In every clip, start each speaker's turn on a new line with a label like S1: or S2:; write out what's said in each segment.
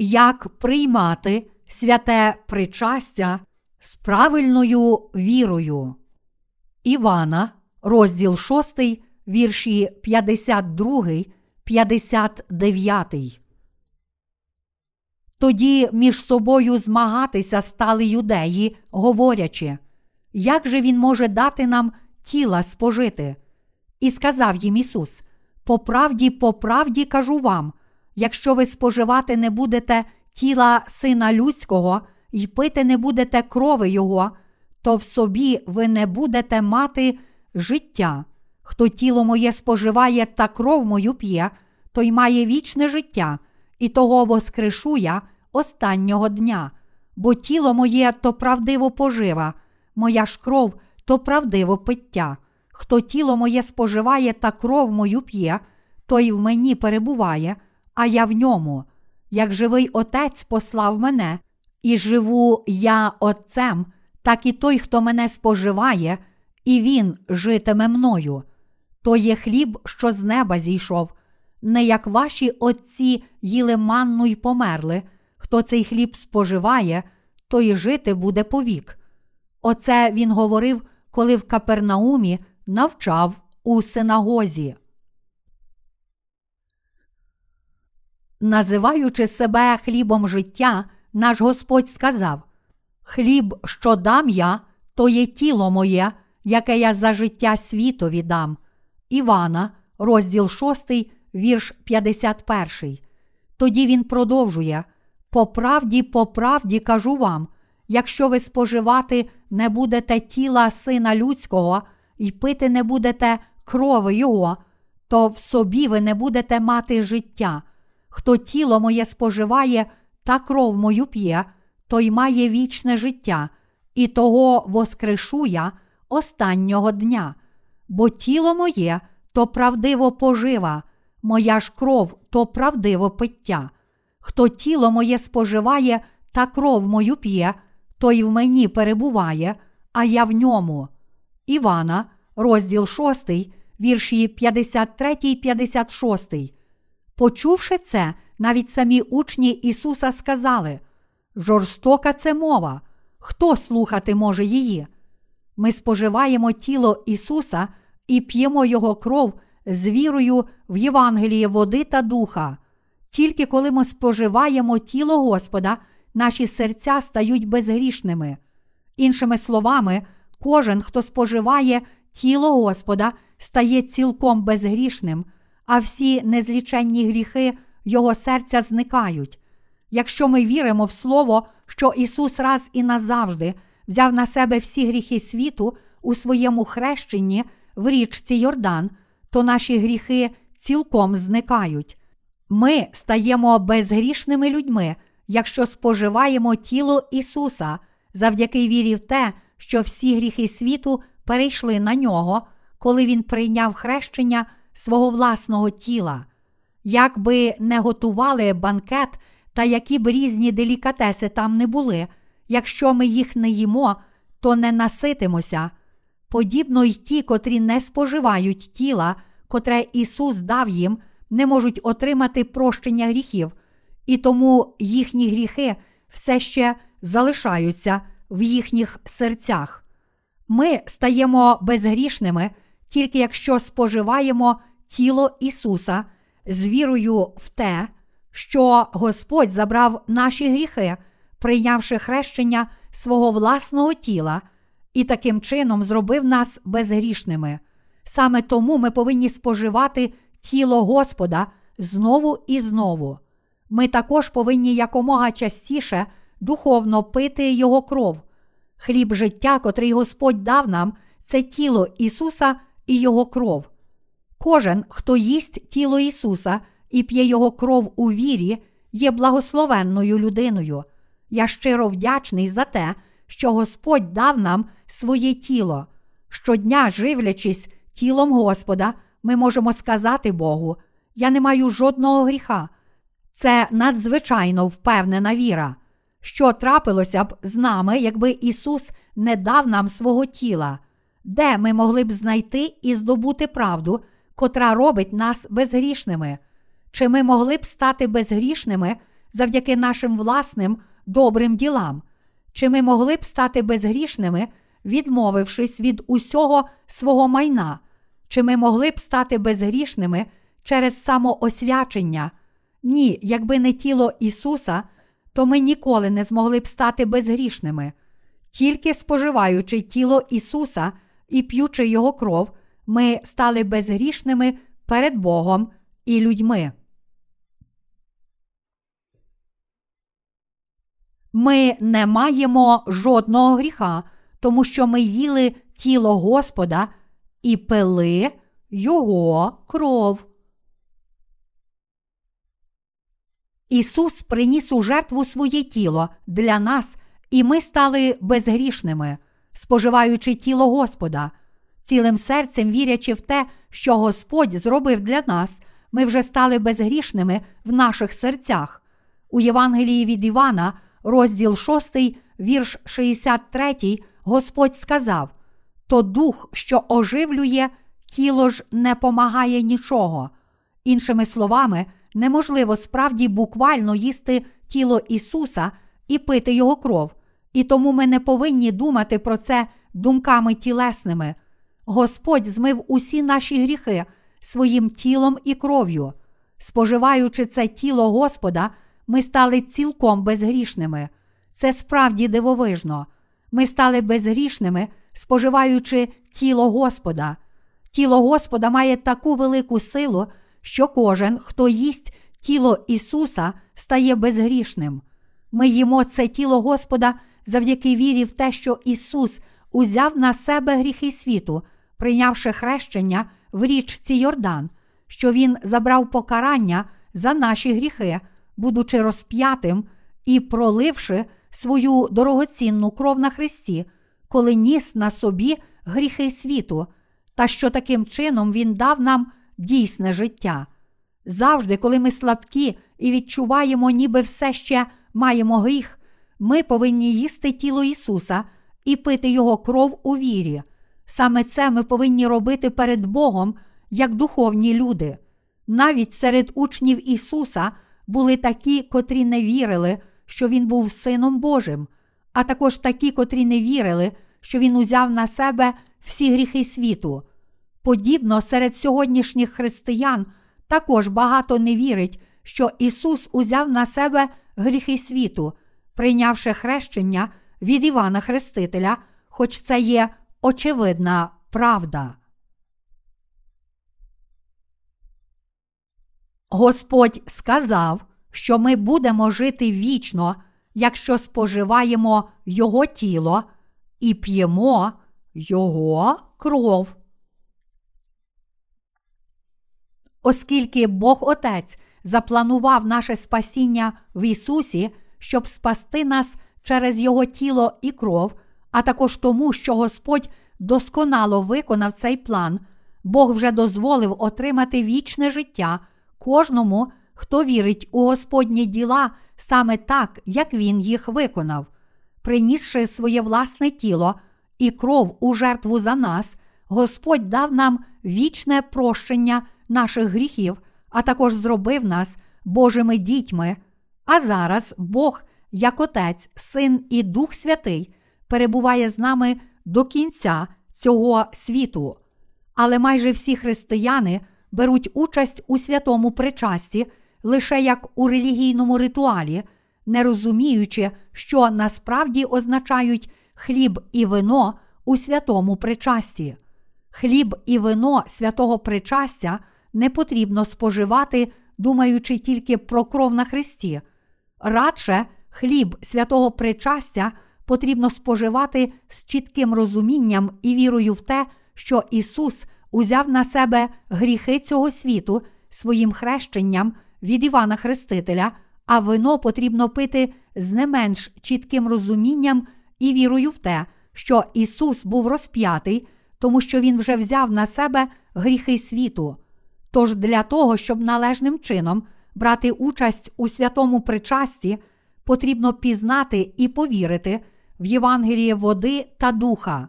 S1: як приймати святе причастя з правильною вірою. Івана, розділ 6, вірші 52, 59. Тоді між собою змагатися стали юдеї, говорячи, як же він може дати нам тіла спожити? І сказав їм Ісус: По правді, по правді кажу вам, якщо ви споживати не будете тіла Сина Людського і пити не будете крови Його, то в собі ви не будете мати життя. Хто тіло моє споживає та кров мою п'є, той має вічне життя, і того воскрешу я останнього дня, бо тіло моє то правдиво пожива, моя ж кров то правдиво пиття. Хто тіло моє споживає та кров мою п'є, той в мені перебуває, а я в ньому. Як живий Отець послав мене, і живу я Отцем, так і той, хто мене споживає, і він житиме мною. То є хліб, що з неба зійшов, не як ваші отці їли манну й померли. Хто цей хліб споживає, той жити буде повік. Оце він говорив, коли в Капернаумі навчав у синагозі. Називаючи себе хлібом життя, наш Господь сказав: Хліб, що дам я, то є тіло моє, яке я за життя світові дам. Івана, розділ 6, вірш 51. Тоді він продовжує: По правді, по правді кажу вам, якщо ви споживати не будете тіла сина людського і пити не будете крови Його, то в собі ви не будете мати життя. Хто тіло моє споживає та кров мою п'є, той має вічне життя, і того воскрешу я останнього дня. Бо тіло моє то правдиво пожива, моя ж кров то правдиво пиття. Хто тіло моє споживає та кров мою п'є, той в мені перебуває, а я в ньому. Івана, розділ 6, вірші 53, 56. Почувши це, навіть самі учні Ісуса сказали: жорстока це мова, хто слухати може її? Ми споживаємо тіло Ісуса і п'ємо Його кров з вірою в Євангеліє води та духа. Тільки коли ми споживаємо тіло Господа, наші серця стають безгрішними. Іншими словами, кожен, хто споживає тіло Господа, стає цілком безгрішним, а всі незліченні гріхи Його серця зникають. Якщо ми віримо в Слово, що Ісус раз і назавжди взяв на себе всі гріхи світу у своєму хрещенні в річці Йордан, то наші гріхи цілком зникають. Ми стаємо безгрішними людьми, якщо споживаємо тіло Ісуса завдяки вірі в те, що всі гріхи світу перейшли на нього, коли Він прийняв хрещення свого власного тіла. Як би не готували банкет та які б різні делікатеси там не були, якщо ми їх не їмо, то не наситимося. Подібно й ті, котрі не споживають тіла, котре Ісус дав їм, не можуть отримати прощення гріхів, і тому їхні гріхи все ще залишаються в їхніх серцях. Ми стаємо безгрішними, тільки якщо споживаємо тіло Ісуса з вірою в те, що Господь забрав наші гріхи, прийнявши хрещення свого власного тіла, і таким чином зробив нас безгрішними. Саме тому ми повинні споживати тіло Господа знову і знову. Ми також повинні якомога частіше духовно пити Його кров. Хліб життя, котрий Господь дав нам, це тіло Ісуса і Його кров. Кожен, хто їсть тіло Ісуса і п'є Його кров у вірі, є благословенною людиною. Я щиро вдячний за те, що Господь дав нам своє тіло. Щодня, живлячись тілом Господа, ми можемо сказати Богу: Я не маю жодного гріха. Це надзвичайно впевнена віра. Що трапилося б з нами, якби Ісус не дав нам свого тіла, де ми могли б знайти і здобути правду, котра робить нас безгрішними? Чи ми могли б стати безгрішними, завдяки нашим власним добрим ділам? Чи ми могли б стати безгрішними, відмовившись від усього свого майна? Чи ми могли б стати безгрішними через самоосвячення? Ні, якби не тіло Ісуса, то ми ніколи не змогли б стати безгрішними. Тільки споживаючи тіло Ісуса і п'ючи Його кров, ми стали безгрішними перед Богом і людьми. Ми не маємо жодного гріха, тому що ми їли тіло Господа і пили Його кров. Ісус приніс у жертву своє тіло для нас, і ми стали безгрішними, споживаючи тіло Господа, цілим серцем вірячи в те, що Господь зробив для нас, ми вже стали безгрішними в наших серцях. У Євангелії від Івана, розділ 6, вірш 63, Господь сказав: То дух, що оживлює, тіло ж не помагає нічого. Іншими словами, неможливо справді буквально їсти тіло Ісуса і пити Його кров, і тому ми не повинні думати про це думками тілесними. Господь змив усі наші гріхи своїм тілом і кров'ю. Споживаючи це тіло Господа, ми стали цілком безгрішними. Це справді дивовижно. Ми стали безгрішними, споживаючи тіло Господа. Тіло Господа має таку велику силу, що кожен, хто їсть тіло Ісуса, стає безгрішним. Ми їмо це тіло Господа завдяки вірі в те, що Ісус узяв на себе гріхи світу, прийнявши хрещення в річці Йордан, що Він забрав покарання за наші гріхи, будучи розп'ятим і проливши свою дорогоцінну кров на Христі, коли ніс на собі гріхи світу, та що таким чином Він дав нам дійсне життя. Завжди, коли ми слабкі і відчуваємо, ніби все ще маємо гріх, ми повинні їсти тіло Ісуса і пити Його кров у вірі. Саме це ми повинні робити перед Богом як духовні люди. Навіть серед учнів Ісуса були такі, котрі не вірили, що Він був Сином Божим, а також такі, котрі не вірили, що Він узяв на себе всі гріхи світу. Подібно серед сьогоднішніх християн також багато не вірить, що Ісус узяв на себе гріхи світу, прийнявши хрещення від Івана Хрестителя, хоч це є очевидна правда. Господь сказав, що ми будемо жити вічно, якщо споживаємо Його тіло і п'ємо Його кров. Оскільки Бог Отець запланував наше спасіння в Ісусі, щоб спасти нас через Його тіло і кров, а також тому, що Господь досконало виконав цей план, Бог вже дозволив отримати вічне життя кожному, хто вірить у Господні діла саме так, як Він їх виконав, принісши своє власне тіло і кров у жертву за нас, Господь дав нам вічне прощення наших гріхів, а також зробив нас Божими дітьми. А зараз Бог, як Отець, Син і Дух Святий, перебуває з нами до кінця цього світу. Але майже всі християни беруть участь у святому причасті лише як у релігійному ритуалі, не розуміючи, що насправді означають хліб і вино у святому причасті. Хліб і вино святого причастя не потрібно споживати, думаючи тільки про кров на Христі. Радше хліб святого причастя потрібно споживати з чітким розумінням і вірою в те, що Ісус узяв на себе гріхи цього світу своїм хрещенням від Івана Хрестителя, а вино потрібно пити з не менш чітким розумінням і вірою в те, що Ісус був розп'ятий, тому що Він вже взяв на себе гріхи світу. Тож для того, щоб належним чином брати участь у святому причасті, потрібно пізнати і повірити в Євангеліє води та духа.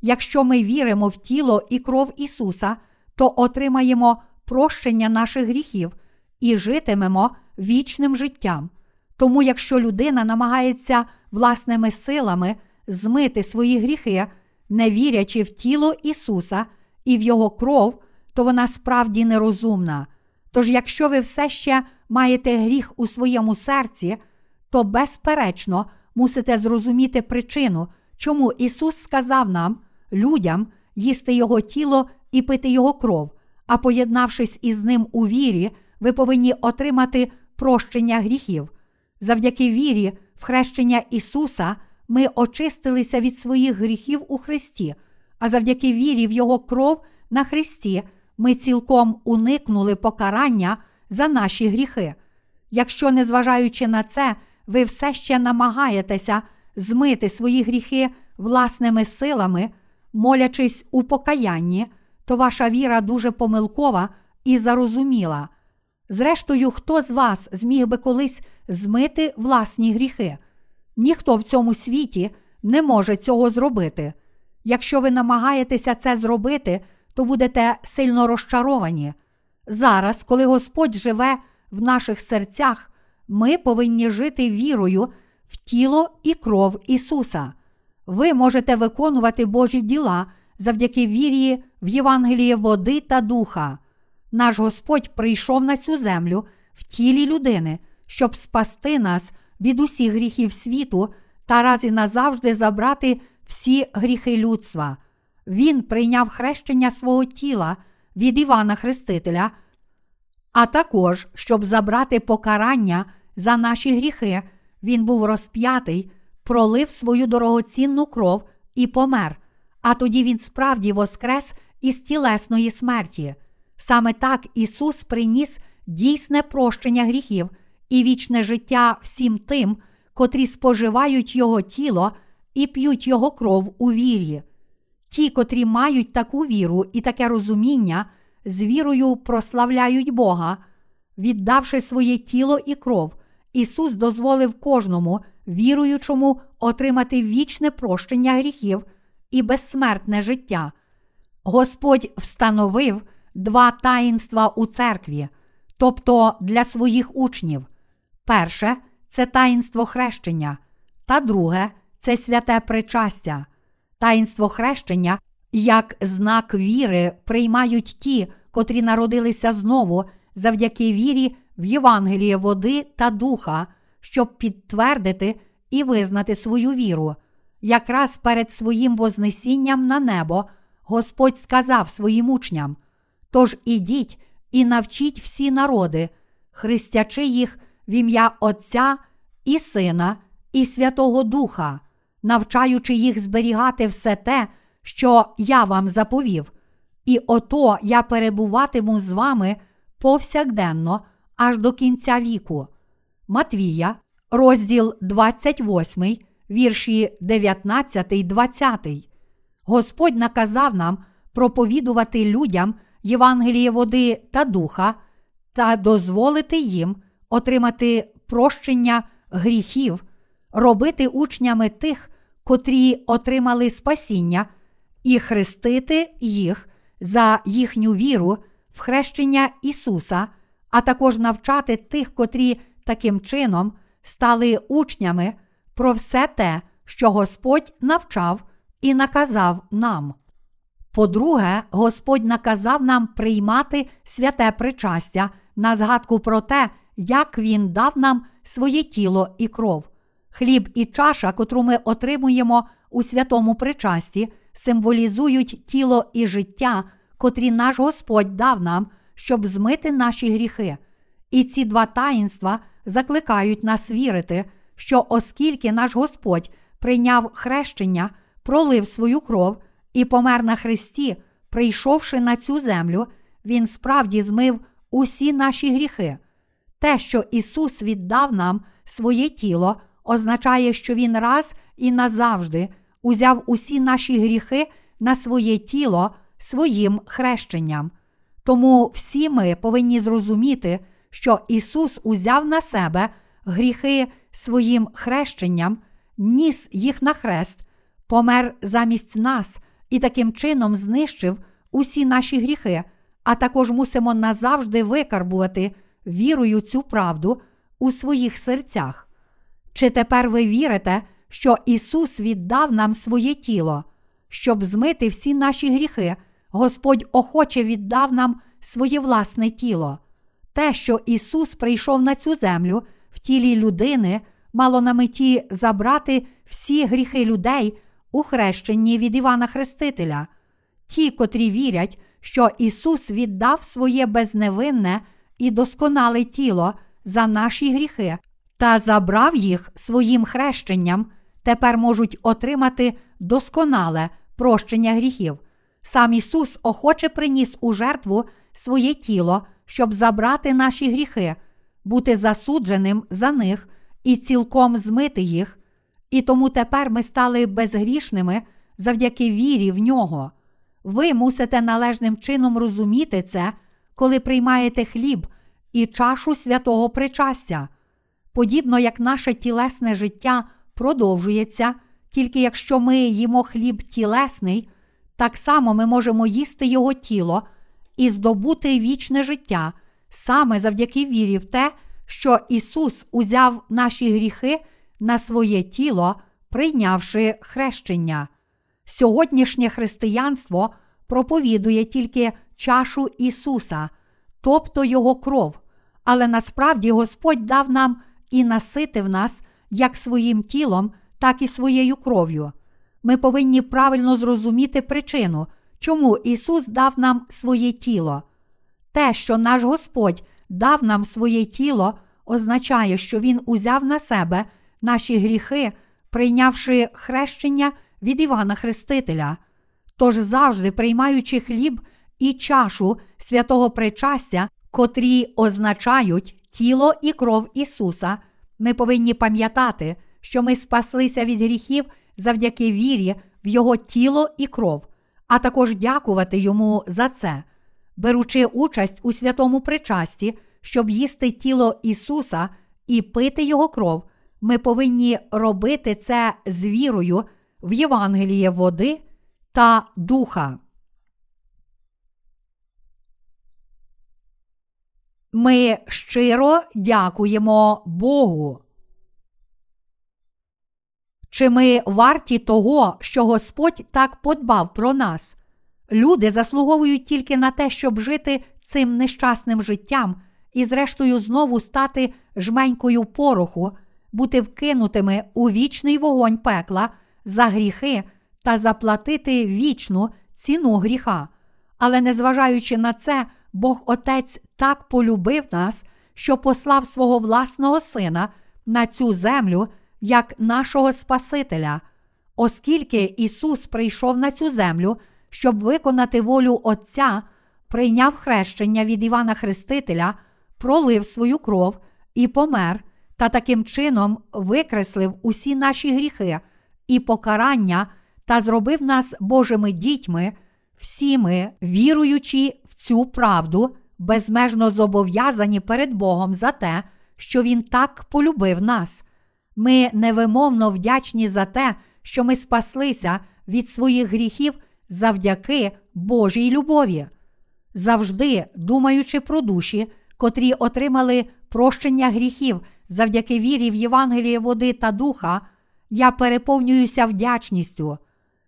S1: Якщо ми віримо в тіло і кров Ісуса, то отримаємо прощення наших гріхів і житимемо вічним життям. Тому, якщо людина намагається власними силами змити свої гріхи, не вірячи в тіло Ісуса і в Його кров, то вона справді нерозумна. Тож, якщо ви все ще маєте гріх у своєму серці, то безперечно мусите зрозуміти причину, чому Ісус сказав нам, людям, їсти Його тіло і пити Його кров, а поєднавшись із ним у вірі, ви повинні отримати прощення гріхів. Завдяки вірі, в хрещення Ісуса, ми очистилися від своїх гріхів у Христі, а завдяки вірі в Його кров на Христі ми цілком уникнули покарання за наші гріхи. Якщо, незважаючи на це, ви все ще намагаєтеся змити свої гріхи власними силами, молячись у покаянні, то ваша віра дуже помилкова і зарозуміла. Зрештою, хто з вас зміг би колись змити власні гріхи? Ніхто в цьому світі не може цього зробити. Якщо ви намагаєтеся це зробити, то будете сильно розчаровані. Зараз, коли Господь живе в наших серцях, ми повинні жити вірою в тіло і кров Ісуса. Ви можете виконувати Божі діла завдяки вірі в Євангеліє води та духа. Наш Господь прийшов на цю землю в тілі людини, щоб спасти нас від усіх гріхів світу та раз і назавжди забрати всі гріхи людства. Він прийняв хрещення свого тіла від Івана Хрестителя, а також, щоб забрати покарання за наші гріхи, він був розп'ятий, пролив свою дорогоцінну кров і помер. А тоді він справді воскрес із тілесної смерті. Саме так Ісус приніс дійсне прощення гріхів і вічне життя всім тим, котрі споживають Його тіло і п'ють Його кров у вірі. Ті, котрі мають таку віру і таке розуміння, з вірою прославляють Бога, віддавши своє тіло і кров, Ісус дозволив кожному віруючому отримати вічне прощення гріхів і безсмертне життя. Господь встановив два таїнства у церкві, тобто для своїх учнів. Перше це таїнство хрещення, та друге це святе причастя. Таїнство хрещення як знак віри приймають ті, котрі народилися знову завдяки вірі в Євангеліє води та духа, щоб підтвердити і визнати свою віру. Якраз перед своїм вознесінням на небо Господь сказав своїм учням: Тож ідіть і навчіть всі народи, хрестячи їх в ім'я Отця і Сина, і Святого Духа, навчаючи їх зберігати все те, що я вам заповів, і ото я перебуватиму з вами повсякденно аж до кінця віку. Матвія, розділ 28, вірші 19, 20. Господь наказав нам проповідувати людям Євангеліє води та духа та дозволити їм отримати прощення гріхів, робити учнями тих, котрі отримали спасіння, і хрестити їх за їхню віру в хрещення Ісуса, а також навчати тих, котрі таким чином стали учнями про все те, що Господь навчав і наказав нам. По-друге, Господь наказав нам приймати святе причастя на згадку про те, як Він дав нам своє тіло і кров. Хліб і чаша, котру ми отримуємо у святому причасті, символізують тіло і життя, котрі наш Господь дав нам, щоб змити наші гріхи. І ці два таїнства закликають нас вірити, що оскільки наш Господь прийняв хрещення, пролив свою кров і помер на Христі, прийшовши на цю землю, Він справді змив усі наші гріхи. Те, що Ісус віддав нам своє тіло, означає, що Він раз і назавжди узяв усі наші гріхи на своє тіло своїм хрещенням. Тому всі ми повинні зрозуміти, що Ісус узяв на себе гріхи своїм хрещенням, ніс їх на хрест, помер замість нас і таким чином знищив усі наші гріхи, а також мусимо назавжди викарбувати вірою цю правду у своїх серцях. Чи тепер ви вірите, що Ісус віддав нам своє тіло, щоб змити всі наші гріхи, Господь охоче віддав нам своє власне тіло. Те, що Ісус прийшов на цю землю в тілі людини, мало на меті забрати всі гріхи людей у хрещенні від Івана Хрестителя. Ті, котрі вірять, що Ісус віддав своє безневинне і досконале тіло за наші гріхи та забрав їх своїм хрещенням, тепер можуть отримати досконале прощення гріхів. Сам Ісус охоче приніс у жертву своє тіло, щоб забрати наші гріхи, бути засудженим за них і цілком змити їх. І тому тепер ми стали безгрішними завдяки вірі в нього. Ви мусите належним чином розуміти це, коли приймаєте хліб і чашу святого причастя. Подібно як наше тілесне життя продовжується, тільки якщо ми їмо хліб тілесний, так само ми можемо їсти його тіло і здобути вічне життя саме завдяки вірі в те, що Ісус узяв наші гріхи на своє тіло, прийнявши хрещення. Сьогоднішнє християнство проповідує тільки чашу Ісуса, тобто Його кров, але насправді Господь дав нам і наситив нас як своїм тілом, так і своєю кров'ю. Ми повинні правильно зрозуміти причину, чому Ісус дав нам своє тіло. Те, що наш Господь дав нам своє тіло, означає, що Він узяв на себе наші гріхи, прийнявши хрещення від Івана Хрестителя. Тож завжди приймаючи хліб і чашу святого причастя, котрі означають тіло і кров Ісуса, ми повинні пам'ятати, що ми спаслися від гріхів завдяки вірі в Його тіло і кров, а також дякувати Йому за це, беручи участь у святому причасті, щоб їсти тіло Ісуса і пити Його кров, ми повинні робити це з вірою в Євангеліє води та духа. Ми щиро дякуємо Богу. Чи ми варті того, що Господь так подбав про нас? Люди заслуговують тільки на те, щоб жити цим нещасним життям і, зрештою, знову стати жменькою пороху, бути вкинутими у вічний вогонь пекла за гріхи та заплатити вічну ціну гріха. Але незважаючи на це, Бог Отець так полюбив нас, що послав свого власного Сина на цю землю як нашого Спасителя, оскільки Ісус прийшов на цю землю, щоб виконати волю Отця, прийняв хрещення від Івана Хрестителя, пролив свою кров і помер, та таким чином викреслив усі наші гріхи і покарання та зробив нас Божими дітьми, всі ми, віруючи в цю правду, безмежно зобов'язані перед Богом за те, що Він так полюбив нас. Ми невимовно вдячні за те, що ми спаслися від своїх гріхів завдяки Божій любові. Завжди, думаючи про душі, котрі отримали прощення гріхів завдяки вірі в Євангеліє води та духа, я переповнююся вдячністю.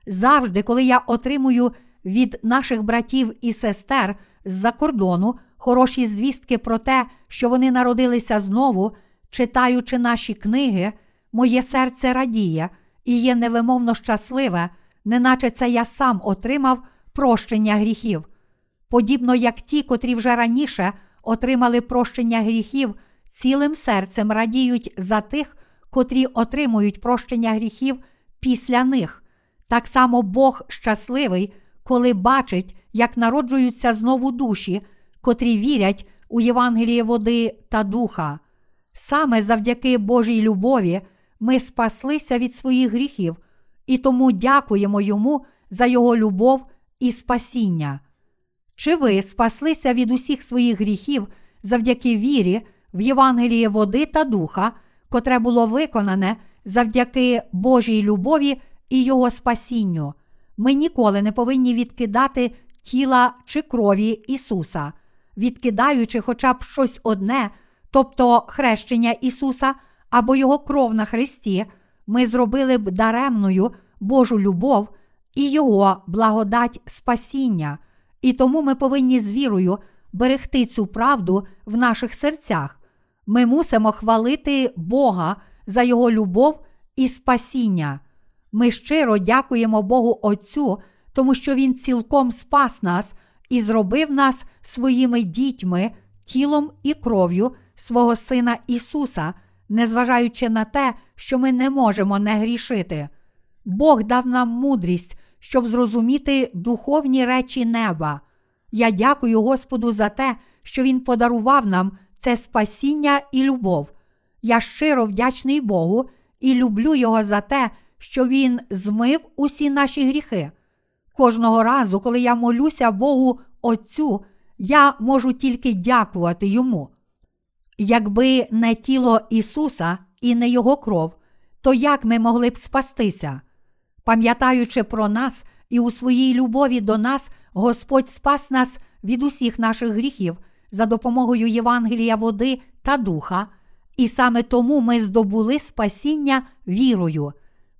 S1: Завжди, коли я отримую від наших братів і сестер з-за кордону хороші звістки про те, що вони народилися знову, читаючи наші книги, моє серце радіє і є невимовно щасливе, неначе це я сам отримав прощення гріхів. Подібно як ті, котрі вже раніше отримали прощення гріхів, цілим серцем радіють за тих, котрі отримують прощення гріхів після них. Так само Бог щасливий, коли бачить, як народжуються знову душі, котрі вірять у Євангеліє води та духа. Саме завдяки Божій любові ми спаслися від своїх гріхів і тому дякуємо Йому за Його любов і спасіння. Чи ви спаслися від усіх своїх гріхів завдяки вірі в Євангеліє води та духа, котре було виконане завдяки Божій любові і Його спасінню? Ми ніколи не повинні відкидати тіла чи крові Ісуса, відкидаючи хоча б щось одне, тобто хрещення Ісуса або Його кров на Христі, ми зробили б даремною Божу любов і Його благодать спасіння, і тому ми повинні з вірою берегти цю правду в наших серцях. Ми мусимо хвалити Бога за Його любов і спасіння. Ми щиро дякуємо Богу Отцю, тому що Він цілком спас нас і зробив нас своїми дітьми, тілом і кров'ю свого Сина Ісуса, незважаючи на те, що ми не можемо не грішити. Бог дав нам мудрість, щоб зрозуміти духовні речі неба. Я дякую Господу за те, що Він подарував нам це спасіння і любов. Я щиро вдячний Богу і люблю Його за те, що Він змив усі наші гріхи. Кожного разу, коли я молюся Богу Отцю, я можу тільки дякувати Йому. Якби не тіло Ісуса і не Його кров, то як ми могли б спастися? Пам'ятаючи про нас і у своїй любові до нас, Господь спас нас від усіх наших гріхів за допомогою Євангелія води та духа, і саме тому ми здобули спасіння вірою.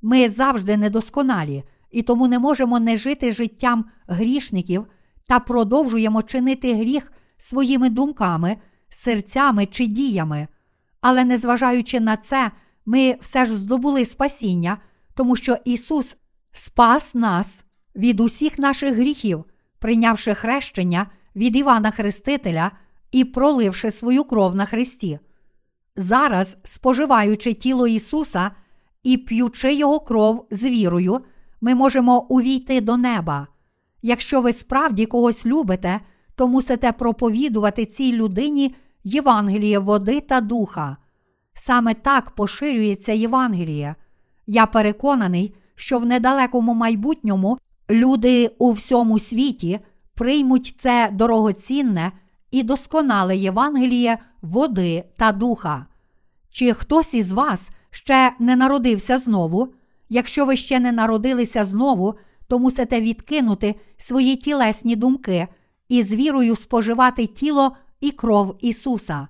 S1: Ми завжди недосконалі, і тому не можемо не жити життям грішників та продовжуємо чинити гріх своїми думками, серцями чи діями. Але незважаючи на це, ми все ж здобули спасіння, тому що Ісус спас нас від усіх наших гріхів, прийнявши хрещення від Івана Хрестителя і проливши свою кров на Христі. Зараз, споживаючи тіло Ісуса і п'ючи Його кров з вірою, ми можемо увійти до неба. Якщо ви справді когось любите, то мусите проповідувати цій людині Євангеліє води та духа. Саме так поширюється Євангеліє. Я переконаний, що в недалекому майбутньому люди у всьому світі приймуть це дорогоцінне і досконале Євангеліє води та духа. Чи хтось із вас ще не народився знову? Якщо ви ще не народилися знову, то мусите відкинути свої тілесні думки і з вірою споживати тіло і кров Ісуса.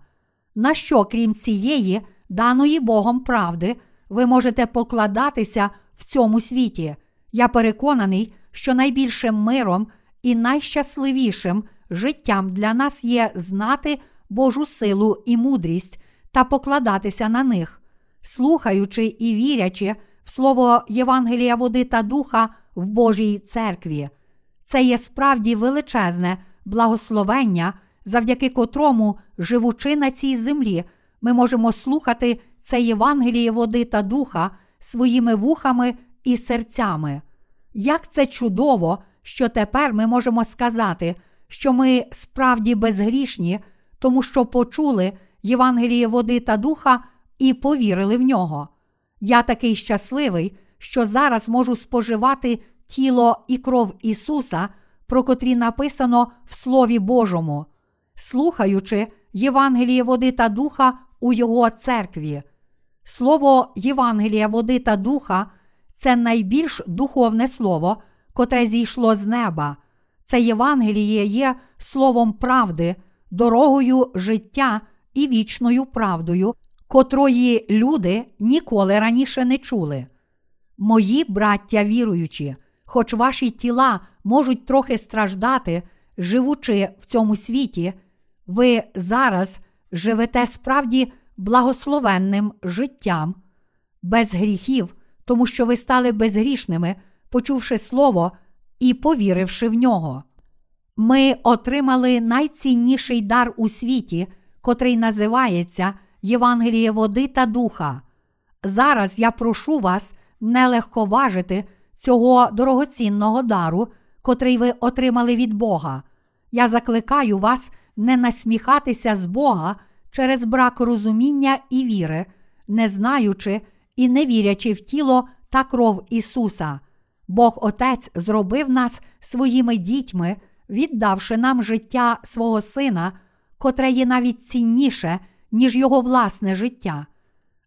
S1: На що, крім цієї, даної Богом правди, ви можете покладатися в цьому світі? Я переконаний, що найбільшим миром і найщасливішим життям для нас є знати Божу силу і мудрість та покладатися на них, слухаючи і вірячи в слово Євангелія води та духа в Божій церкві. Це є справді величезне благословення, завдяки котрому, живучи на цій землі, ми можемо слухати це Євангеліє води та духа своїми вухами і серцями. Як це чудово, що тепер ми можемо сказати, що ми справді безгрішні, тому що почули Євангеліє води та духа і повірили в нього. Я такий щасливий, що зараз можу споживати тіло і кров Ісуса, про котрі написано в Слові Божому, слухаючи Євангеліє води та духа у Його церкві. Слово Євангелія води та духа це найбільш духовне слово, котре зійшло з неба. Це Євангеліє є словом правди, дорогою життя і вічною правдою, котрої люди ніколи раніше не чули. Мої браття віруючі, хоч ваші тіла можуть трохи страждати, живучи в цьому світі, ви зараз живете справді благословенним життям, без гріхів, тому що ви стали безгрішними, почувши Слово і повіривши в нього. Ми отримали найцінніший дар у світі, котрий називається Євангеліє води та духа. Зараз я прошу вас не легковажити цього дорогоцінного дару, котрий ви отримали від Бога. Я закликаю вас не насміхатися з Бога через брак розуміння і віри, не знаючи і не вірячи в тіло та кров Ісуса. Бог Отець зробив нас своїми дітьми, віддавши нам життя свого Сина, котре є навіть цінніше, ніж Його власне життя.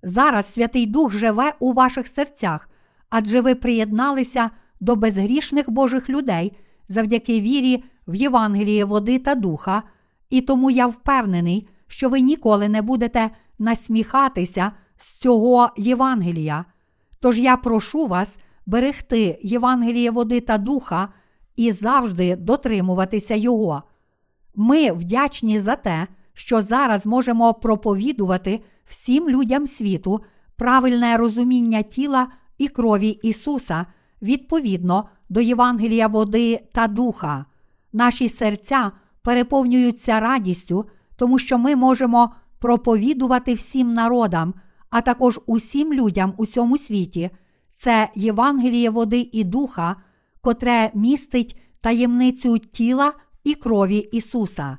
S1: Зараз Святий Дух живе у ваших серцях, адже ви приєдналися до безгрішних Божих людей завдяки вірі в Євангеліє води та духа, і тому я впевнений, що ви ніколи не будете насміхатися з цього Євангелія. Тож я прошу вас берегти Євангеліє води та духа і завжди дотримуватися його. Ми вдячні за те, що зараз можемо проповідувати всім людям світу правильне розуміння тіла і крові Ісуса відповідно до Євангелія води та духа. Наші серця переповнюються радістю, тому що ми можемо проповідувати всім народам, а також усім людям у цьому світі. Це Євангеліє води і духа, котре містить таємницю тіла і крові Ісуса.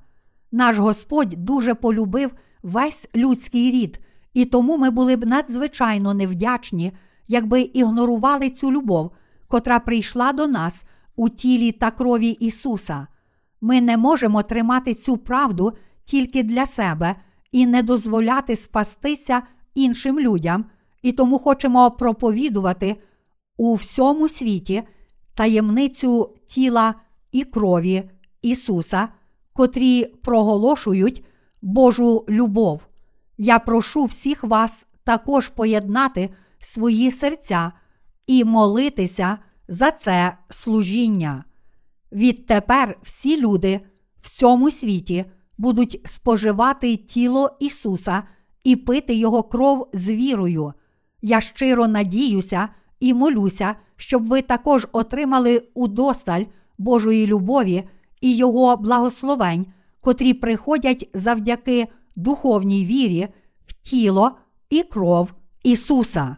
S1: Наш Господь дуже полюбив весь людський рід, і тому ми були б надзвичайно невдячні, якби ігнорували цю любов, котра прийшла до нас у тілі та крові Ісуса. Ми не можемо тримати цю правду тільки для себе і не дозволяти спастися іншим людям, і тому хочемо проповідувати у всьому світі таємницю тіла і крові Ісуса, котрі проголошують Божу любов. Я прошу всіх вас також поєднати свої серця і молитися за це служіння. Відтепер всі люди в цьому світі будуть споживати тіло Ісуса і пити Його кров з вірою. Я щиро надіюся і молюся, щоб ви також отримали удосталь Божої любові і Його благословень, котрі приходять завдяки духовній вірі в тіло і кров Ісуса.